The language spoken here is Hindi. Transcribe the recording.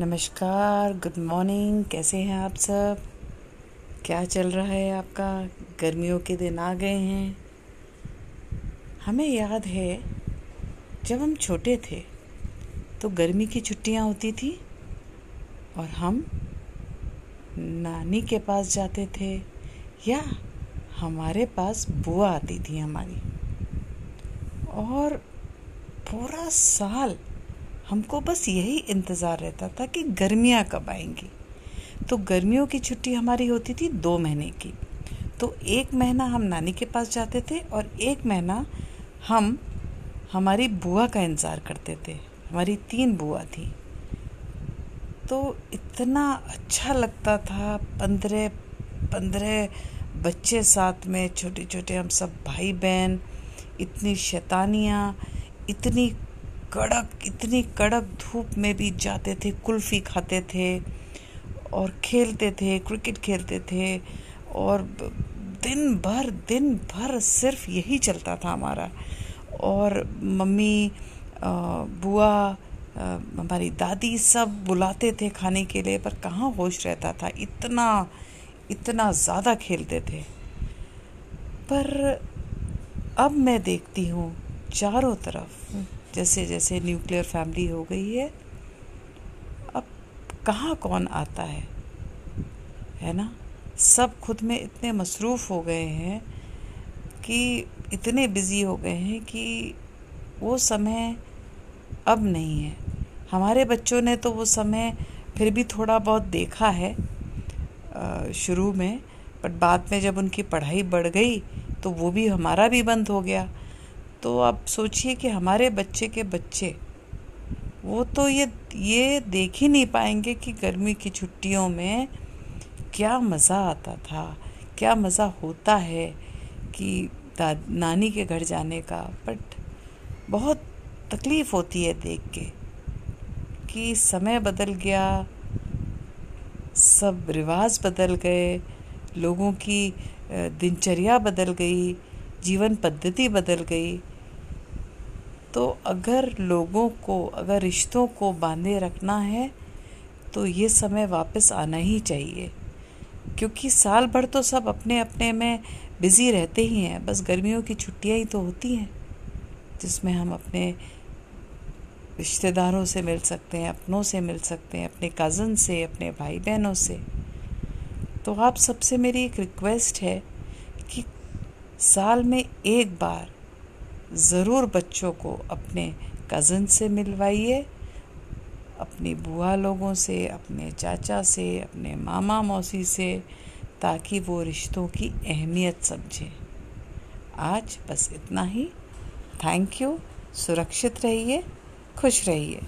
नमस्कार गुड मॉर्निंग कैसे हैं आप सब? क्या चल रहा है आपका? गर्मियों के दिन आ गए हैं। हमें याद है, जब हम छोटे थे तो गर्मी की छुट्टियाँ होती थी और हम नानी के पास जाते थे या हमारे पास बुआ आती थी हमारी। और पूरा साल हमको बस यही इंतज़ार रहता था कि गर्मियाँ कब आएँगी। तो गर्मियों की छुट्टी हमारी होती थी दो महीने की। तो एक महीना हम नानी के पास जाते थे और एक महीना हम, हमारी बुआ का इंतज़ार करते थे। हमारी तीन बुआ थी। तो इतना अच्छा लगता था, पंद्रह पंद्रह बच्चे साथ में छोटे छोटे हम सब भाई बहन इतनी शैतानियाँ, इतनी कड़क, इतनी कड़क धूप में भी जाते थे, कुल्फ़ी खाते थे और खेलते थे, क्रिकेट खेलते थे और दिन भर दिन भर सिर्फ़ यही चलता था हमारा। और मम्मी बुआ हमारी दादी सब बुलाते थे खाने के लिए, पर कहाँ होश रहता था? इतना इतना ज़्यादा खेलते थे। पर अब मैं देखती हूँ चारों तरफ़ जैसे जैसे न्यूक्लियर फैमिली हो गई है, अब कहाँ कौन आता है? है ना? सब खुद में इतने मसरूफ़ हो गए हैं कि इतने बिज़ी हो गए हैं कि वो समय अब नहीं है। हमारे बच्चों ने तो वो समय फिर भी थोड़ा बहुत देखा है शुरू में, बट बाद में जब उनकी पढ़ाई बढ़ गई तो वो भी हमारा भी बंद हो गया। तो आप सोचिए कि हमारे बच्चे के बच्चे, वो तो ये ये देख ही नहीं पाएँगे कि गर्मी की छुट्टियों में क्या मज़ा आता था, क्या मज़ा होता है कि नानी के घर जाने का। बट बहुत तकलीफ़ होती है देख के कि समय बदल गया, सब रिवाज बदल गए, लोगों की दिनचर्या बदल गई, जीवन पद्धति बदल गई। तो अगर लोगों को, अगर रिश्तों को बांधे रखना है तो ये समय वापस आना ही चाहिए। क्योंकि साल भर तो सब अपने अपने में बिज़ी रहते ही हैं। बस गर्मियों की छुट्टियाँ ही तो होती हैं, जिसमें हम अपने रिश्तेदारों से मिल सकते हैं, अपनों से मिल सकते हैं, अपने कज़न से, अपने भाई बहनों से। तो आप सबसे मेरी एक रिक्वेस्ट है कि साल में एक बार ज़रूर बच्चों को अपने कज़न से मिलवाइए, अपनी बुआ लोगों से, अपने चाचा से, अपने मामा मौसी से, ताकि वो रिश्तों की अहमियत समझें। आज बस इतना ही। थैंक यू सुरक्षित रहिए, खुश रहिए।